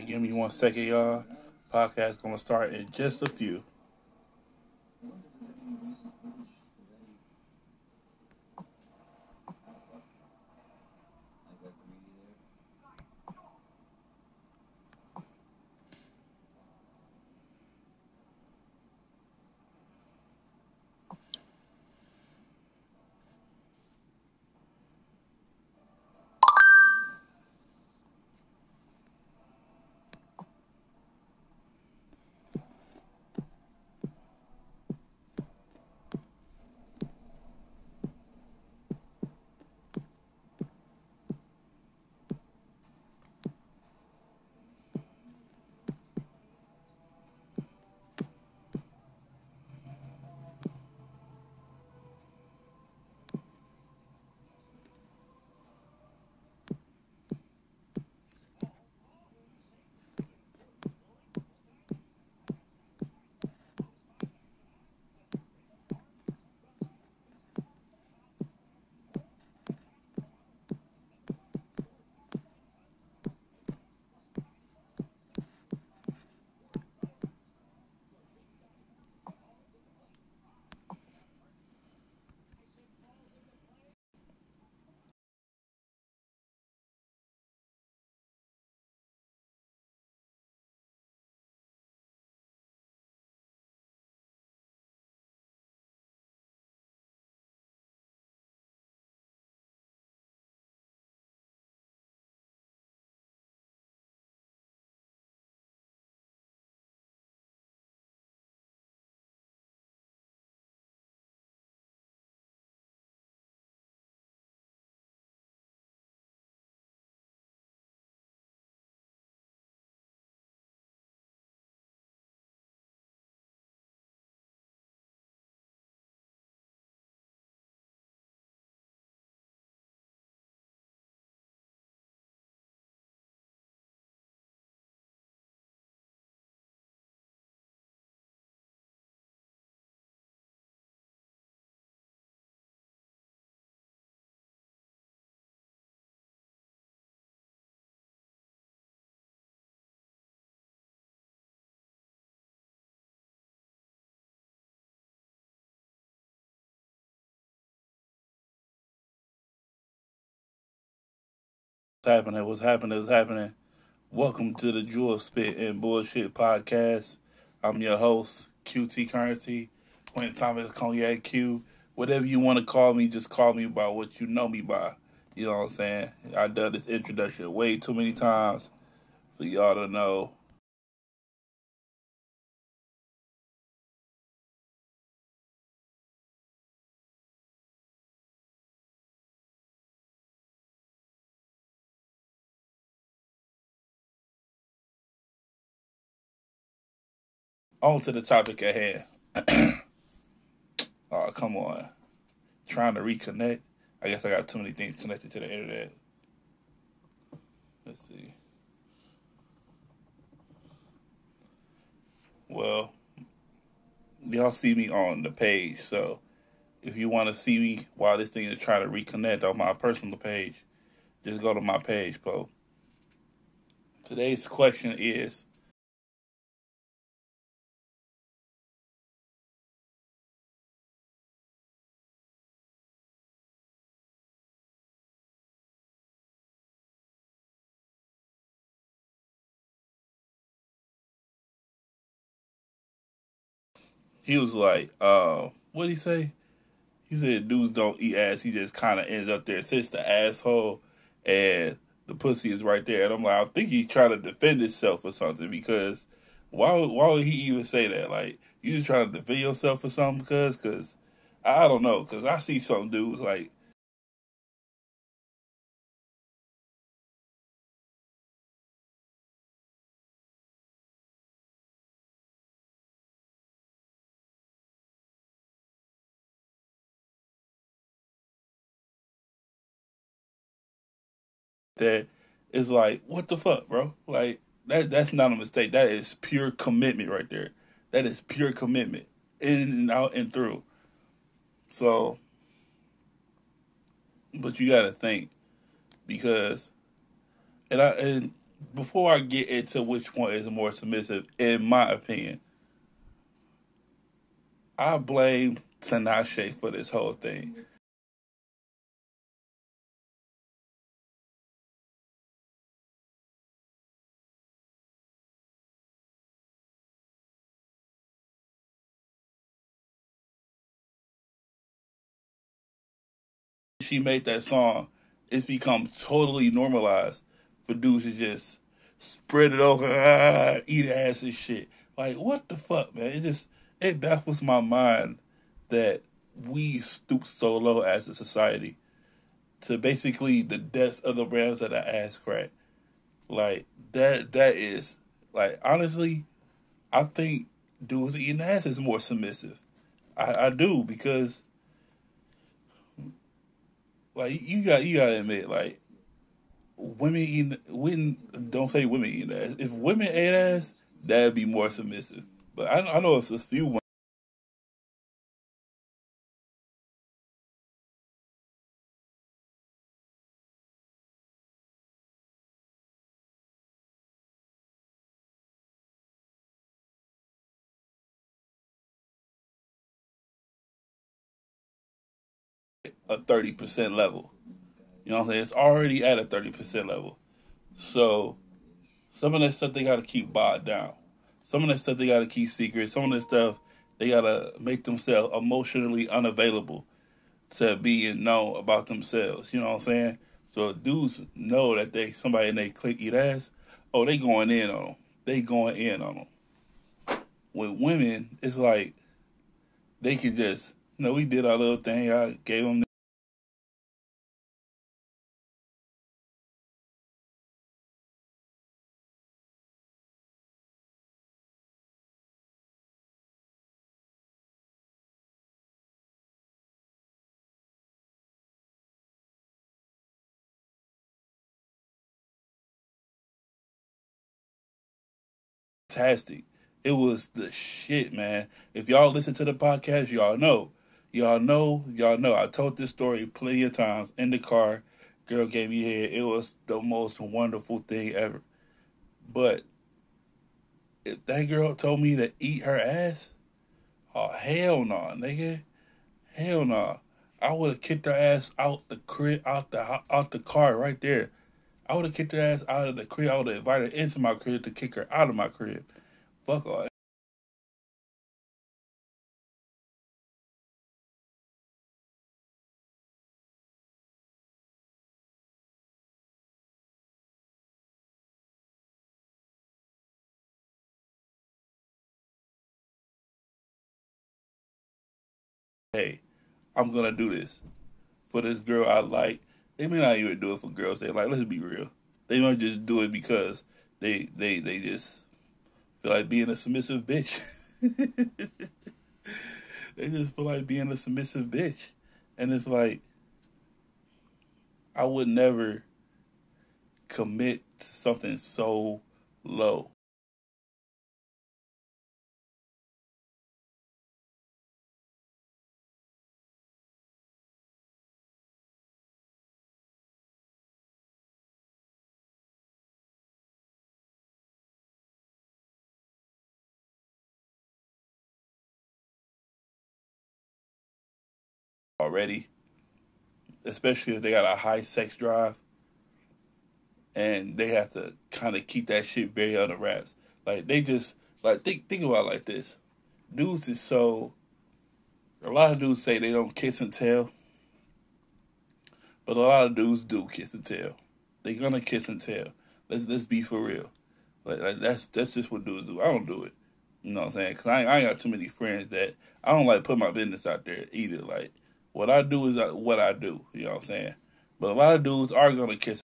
right, give me one second, y'all. Podcast gonna start in just a few. Happening? What's happening? What's happening? Welcome to the Jewel Spit and Bullshit Podcast. I'm your host, QT Currency, Quentin Thomas Cognac Q. Whatever you want to call me, just call me by what you know me by. You know what I'm saying? I've done this introduction way too many times for y'all to know. On to the topic at hand. oh, come on. Trying to reconnect. I guess I got too many things connected to the internet. Let's see. Well, y'all see me on the page, so if you want to see me while this thing is trying to reconnect on my personal page, just go to my page, bro. Today's question is he was like, uh, what did he say? He said dudes don't eat ass. He just kind of ends up there, sits the asshole, and the pussy is right there. And I'm like, I think he's trying to defend himself or something because why? Would, why would he even say that? Like, you just trying to defend yourself or something? Because, cause I don't know. Because I see some dudes like that is like, what the fuck, bro? Like that that's not a mistake. That is pure commitment right there. That is pure commitment. In and out and through. So but you gotta think because and I and before I get into which one is more submissive, in my opinion, I blame Tinashe for this whole thing. She made that song. It's become totally normalized for dudes to just spread it over, ah, eat ass and shit. Like, what the fuck, man? It just it baffles my mind that we stoop so low as a society to basically the depths of the realms of the ass crack. Like that that is like honestly, I think dudes eating ass is more submissive. I, I do because like you got you gotta admit like women eating women don't say women eating ass. If women ate ass, that'd be more submissive. But I I know if a few a thirty percent level. You know what I'm saying? It's already at a thirty percent level. So some of that stuff they gotta keep bought down. Some of that stuff they gotta keep secret. Some of that stuff they gotta make themselves emotionally unavailable to being known about themselves. You know what I'm saying? So dudes know that they somebody in they click eat ass. Oh, they going in on them. They going in on them. With women, it's like they can just you know we did our little thing. I gave them fantastic. It was the shit, man. If y'all listen to the podcast, y'all know. Y'all know, y'all know. I told this story plenty of times in the car. Girl gave me head. It was the most wonderful thing ever. But if that girl told me to eat her ass, oh hell no, nah, nigga. Hell no. Nah. I would have kicked her ass out the crib, out the out the car right there. I would have kicked her ass out of the crib. I would have invited her into my crib to kick her out of my crib. Fuck all. Hey, I'm gonna do this for this girl I like. They may not even do it for girls they like. Let's be real. They might just do it because they they they just feel like being a submissive bitch. they just feel like being a submissive bitch, and it's like I would never commit to something so low. Already, especially if they got a high sex drive and they have to kind of keep that shit very under wraps. Like they just like think think about it like this. Dudes is so a lot of dudes say they don't kiss and tell. But a lot of dudes do kiss and tell. They gonna kiss and tell. Let's let's be for real. Like, like that's that's just what dudes do. I don't do it. You know what I'm saying? Cause I, I ain't got too many friends that I don't like put my business out there either. Like what I do is uh, what I do. You know what I'm saying? But a lot of dudes are gonna kiss.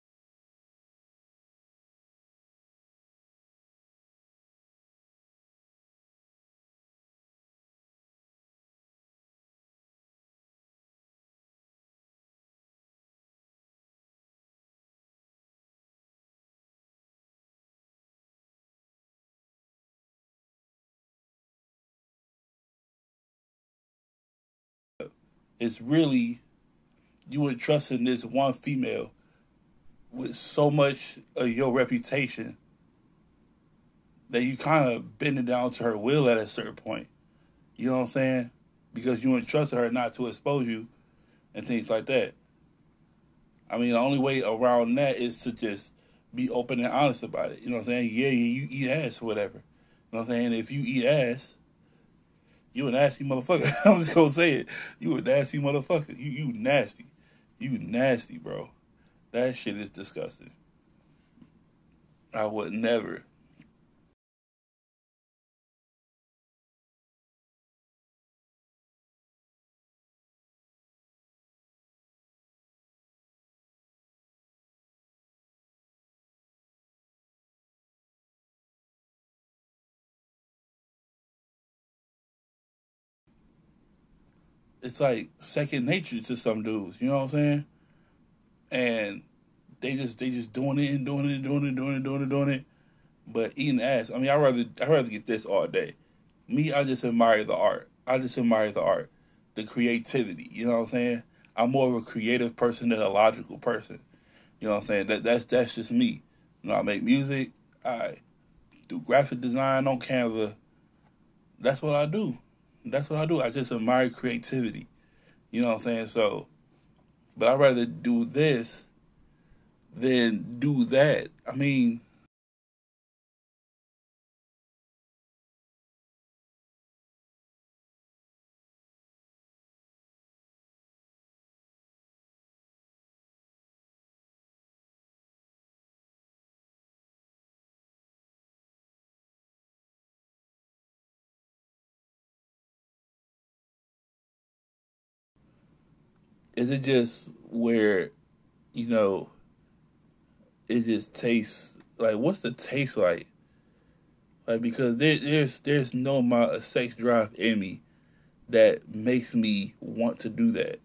It's really you trust this one female with so much of your reputation that you kind of bend it down to her will at a certain point. You know what I'm saying? Because you entrusted her not to expose you and things like that. I mean, the only way around that is to just be open and honest about it. You know what I'm saying? Yeah, yeah, you eat ass whatever. You know what I'm saying? If you eat ass, you a nasty motherfucker. I'm just gonna say it. You a nasty motherfucker. You you nasty. You nasty, bro. That shit is disgusting. I would never. It's like second nature to some dudes. You know what I'm saying? And they just they just doing it and doing it and doing it and doing it and doing it, doing it. But eating ass. I mean, I rather I rather get this all day. Me, I just admire the art. I just admire the art, the creativity. You know what I'm saying? I'm more of a creative person than a logical person. You know what I'm saying? That that's that's just me. You know, I make music. I do graphic design on Canva. That's what I do. That's what I do. I just admire creativity. You know what I'm saying? So, but I'd rather do this than do that. I mean, is it just where, you know, it just tastes like what's the taste like? Like because there, there's there's no amount of sex drive in me that makes me want to do that.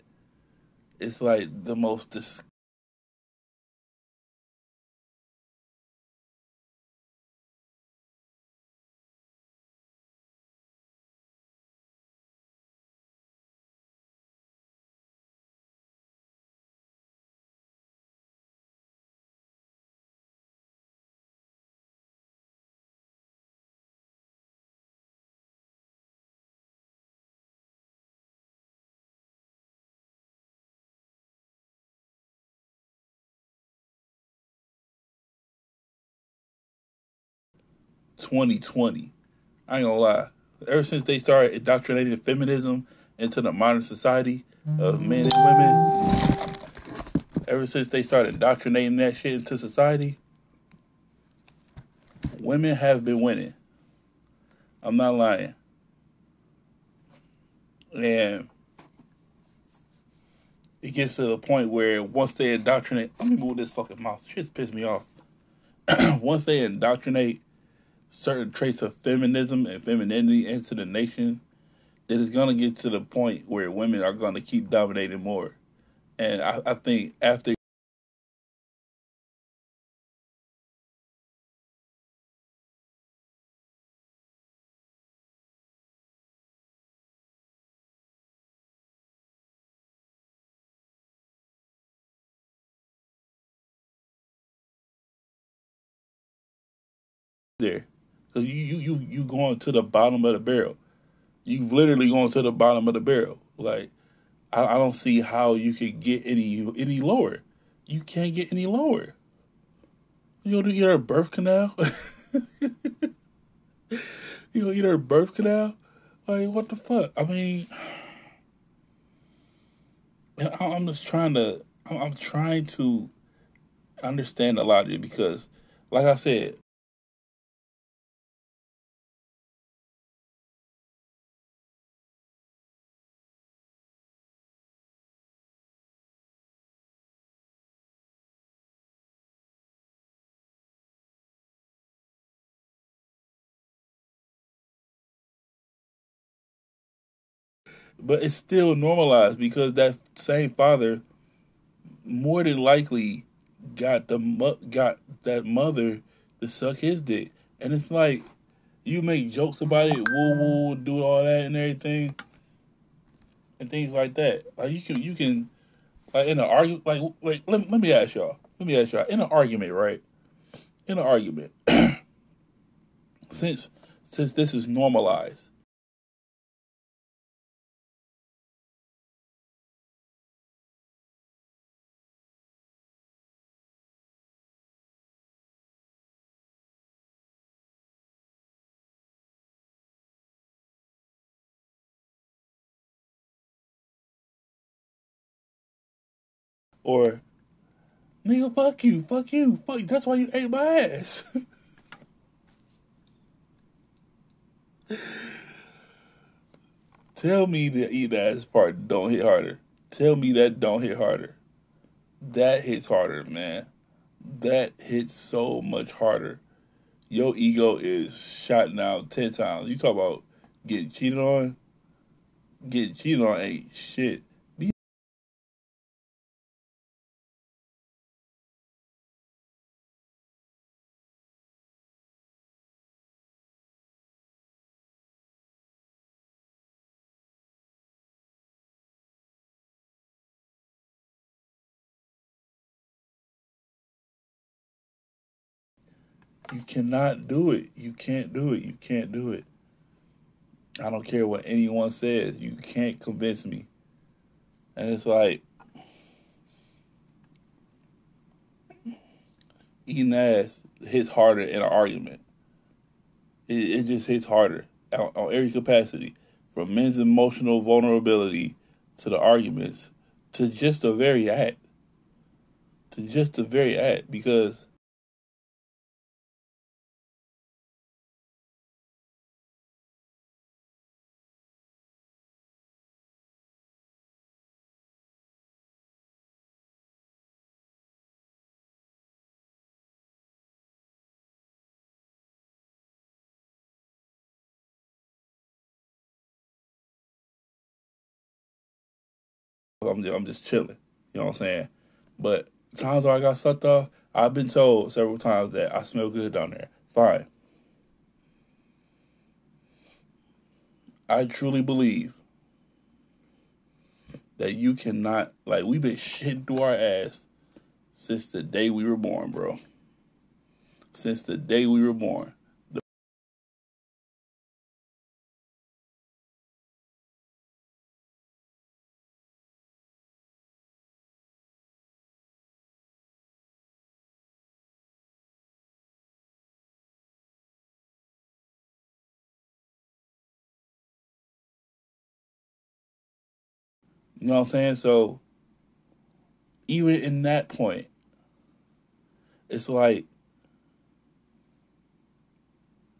It's like the most twenty twenty. I ain't gonna lie. Ever since they started indoctrinating feminism into the modern society of men and women, ever since they started indoctrinating that shit into society, women have been winning. I'm not lying. And it gets to the point where once they indoctrinate, let me move this fucking mouse. Shit's pissed me off. once they indoctrinate certain traits of feminism and femininity into the nation, then it's gonna get to the point where women are gonna keep dominating more. And I, I think after there, because you you you you going to the bottom of the barrel. You've literally going to the bottom of the barrel. Like I, I don't see how you could get any any lower. You can't get any lower. You gonna eat her birth canal? you gonna eat her birth canal? Like what the fuck? I mean, I'm just trying to. I'm trying to understand a lot of it because, like I said, but it's still normalized because that same father more than likely got the got that mother to suck his dick, and it's like you make jokes about it, woo woo, do all that and everything, and things like that. Like you can you can Like in an argument, like like let, let me ask y'all. Let me ask y'all. In an argument, right? In an argument, since since this is normalized, or nigga, fuck you, fuck you, fuck. That's why you ate my ass. Tell me the eat ass part don't hit harder. Tell me that don't hit harder. That hits harder, man. That hits so much harder. Your ego is shot now ten times. You talk about getting cheated on. Getting cheated on ain't shit. You cannot do it. You can't do it. You can't do it. I don't care what anyone says. You can't convince me. And it's like ass hits harder in an argument. It, it just hits harder on, on every capacity, from men's emotional vulnerability to the arguments to just the very act, to just the very act, because I'm just, I'm just chilling. You know what I'm saying? But times where I got sucked off, I've been told several times that I smell good down there. Fine. I truly believe that you cannot like we've been shitting through our ass since the day we were born, bro. Since the day we were born. You know what I'm saying? So even in that point, it's like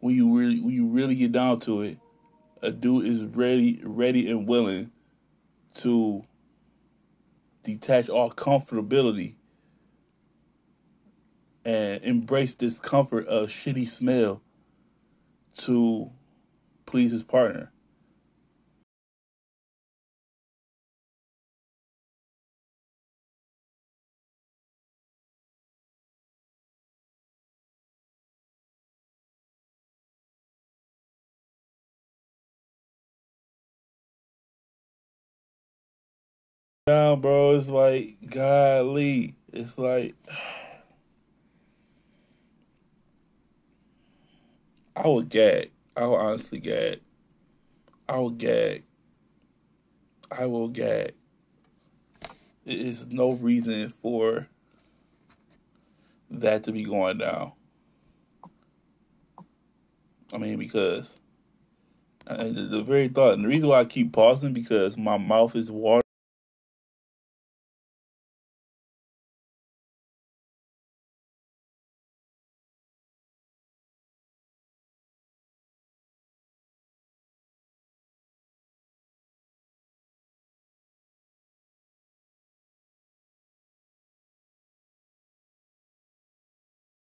when you really when you really get down to it, a dude is ready ready and willing to detach all comfortability and embrace discomfort of shitty smell to please his partner. Down, bro. It's like, golly. It's like, I would gag. I would honestly gag. I will gag. I will gag. There is no reason for that to be going down. I mean, because uh, the, the very thought, and the reason why I keep pausing because my mouth is watering.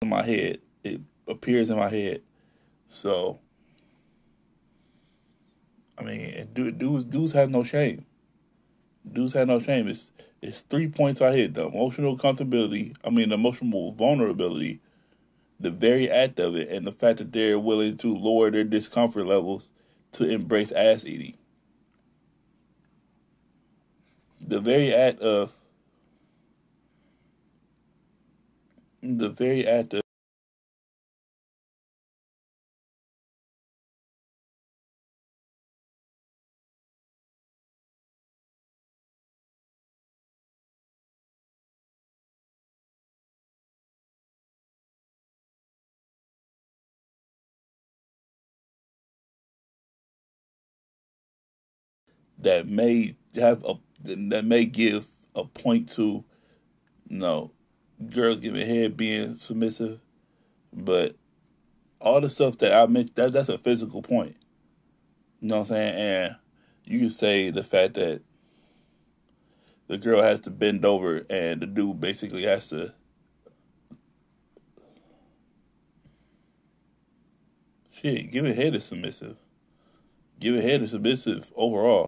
In my head. It appears in my head. So, I mean, dudes, dudes have no shame. Dudes have no shame. It's it's three points I hit: the emotional comfortability. I mean, emotional vulnerability, the very act of it, and the fact that they're willing to lower their discomfort levels to embrace ass eating. The very act of the very act of that may have a that may give a point to know girls giving head being submissive, but all the stuff that I mentioned that that's a physical point. You know what I'm saying? And you can say the fact that the girl has to bend over and the dude basically has to shit, give head is submissive. Give head is submissive overall.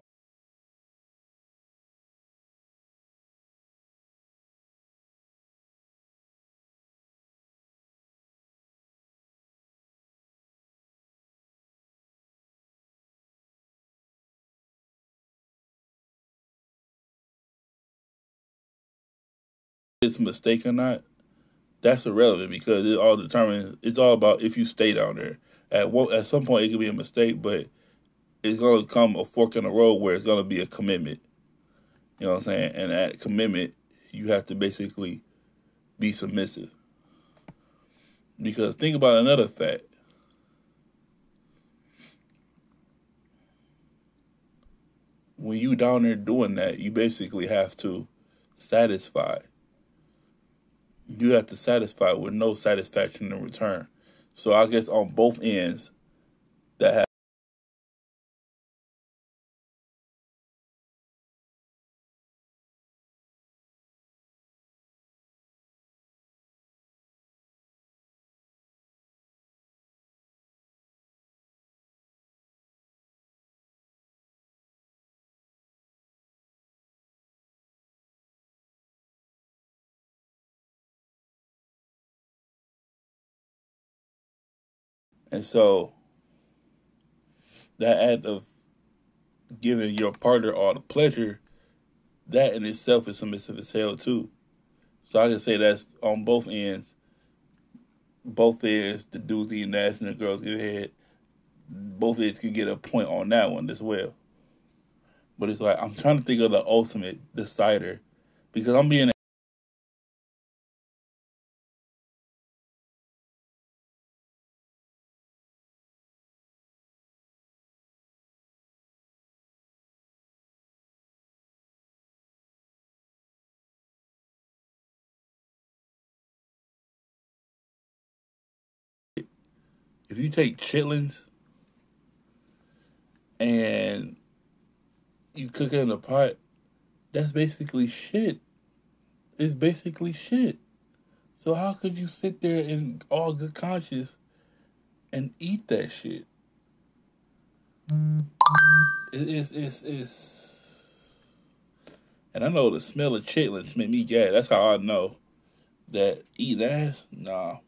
It's a mistake or not, that's irrelevant because it all determines. It's all about if you stay down there. At one, at some point, it could be a mistake, but it's gonna come a fork in the road where it's gonna be a commitment. You know what I'm saying? And at commitment, you have to basically be submissive. Because think about another fact. When you down there doing that, you basically have to satisfy. You have to satisfy with no satisfaction in return. So I guess on both ends, that and so that act of giving your partner all the pleasure, that in itself is submissive as hell too. So I can say that's on both ends. Both ends, the dudes eating ass and the girls get head. Both ends can get a point on that one as well. But it's like I'm trying to think of the ultimate decider because I'm being if you take chitlins and you cook it in a pot, that's basically shit. It's basically shit. So how could you sit there in all good conscience and eat that shit? It, it's it's it's, and I know the smell of chitlins made me gag. That's how I know that eating ass, nah.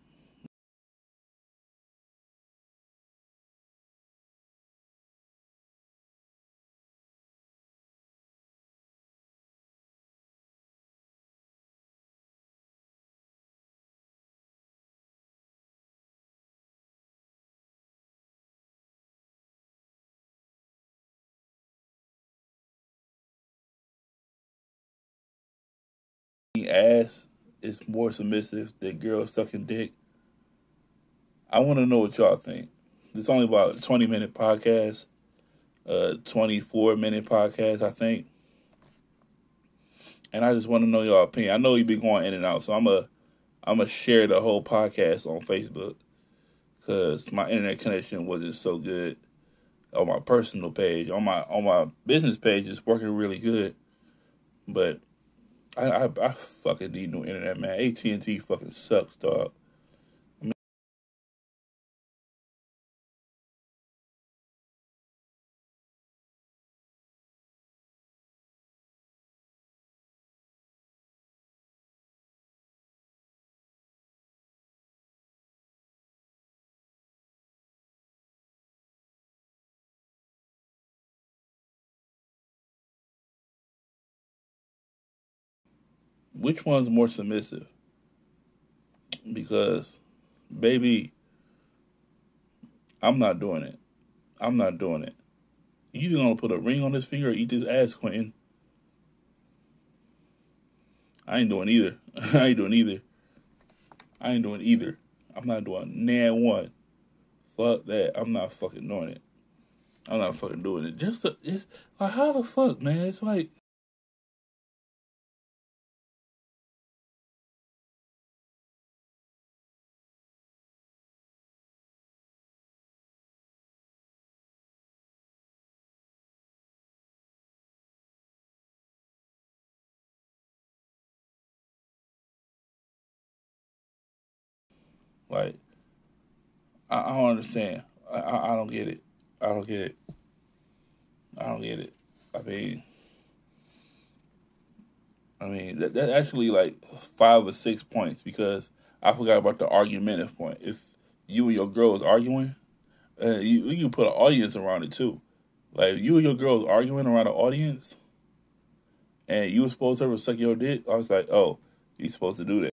Ass is more submissive than girls sucking dick. I want to know what y'all think. It's only about a 20 minute podcast, uh, 24 minute podcast, I think. And I just want to know your opinion. I know you've been going in and out, so I'm a, I'm gonna share the whole podcast on Facebook because my internet connection wasn't so good on my personal page. On my on my business page, it's working really good, but I I, I fucking need new internet, man. AT and T fucking sucks, dog. Which one's more submissive? because, baby, I'm not doing it. I'm not doing it. You either gonna put a ring on this finger or eat this ass, Quentin. I ain't doing either. I ain't doing either. I ain't doing either. I'm not doing nan one. Fuck that. I'm not fucking doing it. I'm not fucking doing it. Just, just like how the fuck, man? It's like Like, I, I don't understand. I, I, I don't get it. I don't get it. I don't get it. I mean, I mean that that actually like five or six points because I forgot about the argumentative point. If you and your girl is arguing, uh, you you can put an audience around it too. Like you and your girl is arguing around an audience, and you were supposed to suck your dick. I was like, oh, you supposed to do that.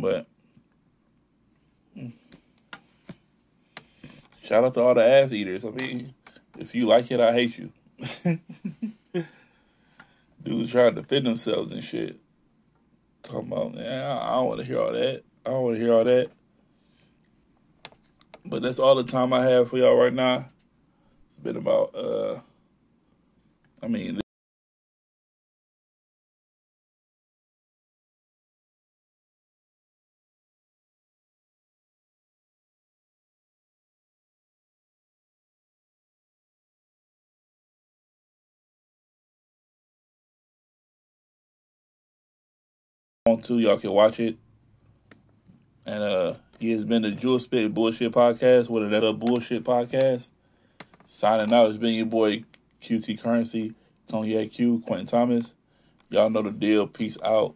But shout out to all the ass eaters. I mean, if you like it, I hate you. Dudes trying to defend themselves and shit. Talking about, man, I don't want to hear all that. I don't want to hear all that. But that's all the time I have for y'all right now. It's been about, uh, I mean, to y'all can watch it. And uh, he has been the Jewel Spit Bullshit Podcast with another bullshit podcast. Signing out, it's been your boy QT Currency, Tony AQ, Quentin Thomas. Y'all know the deal. Peace out.